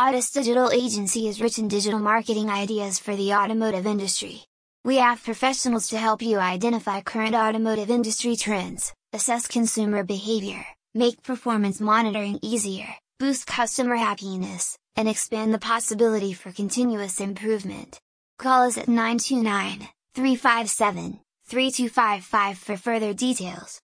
Autus Digital Agency is rich in digital marketing ideas for the automotive industry. We have professionals to help you identify current automotive industry trends, assess consumer behavior, make performance monitoring easier, boost customer happiness, and expand the possibility for continuous improvement. Call us at 929 357 3255 for further details.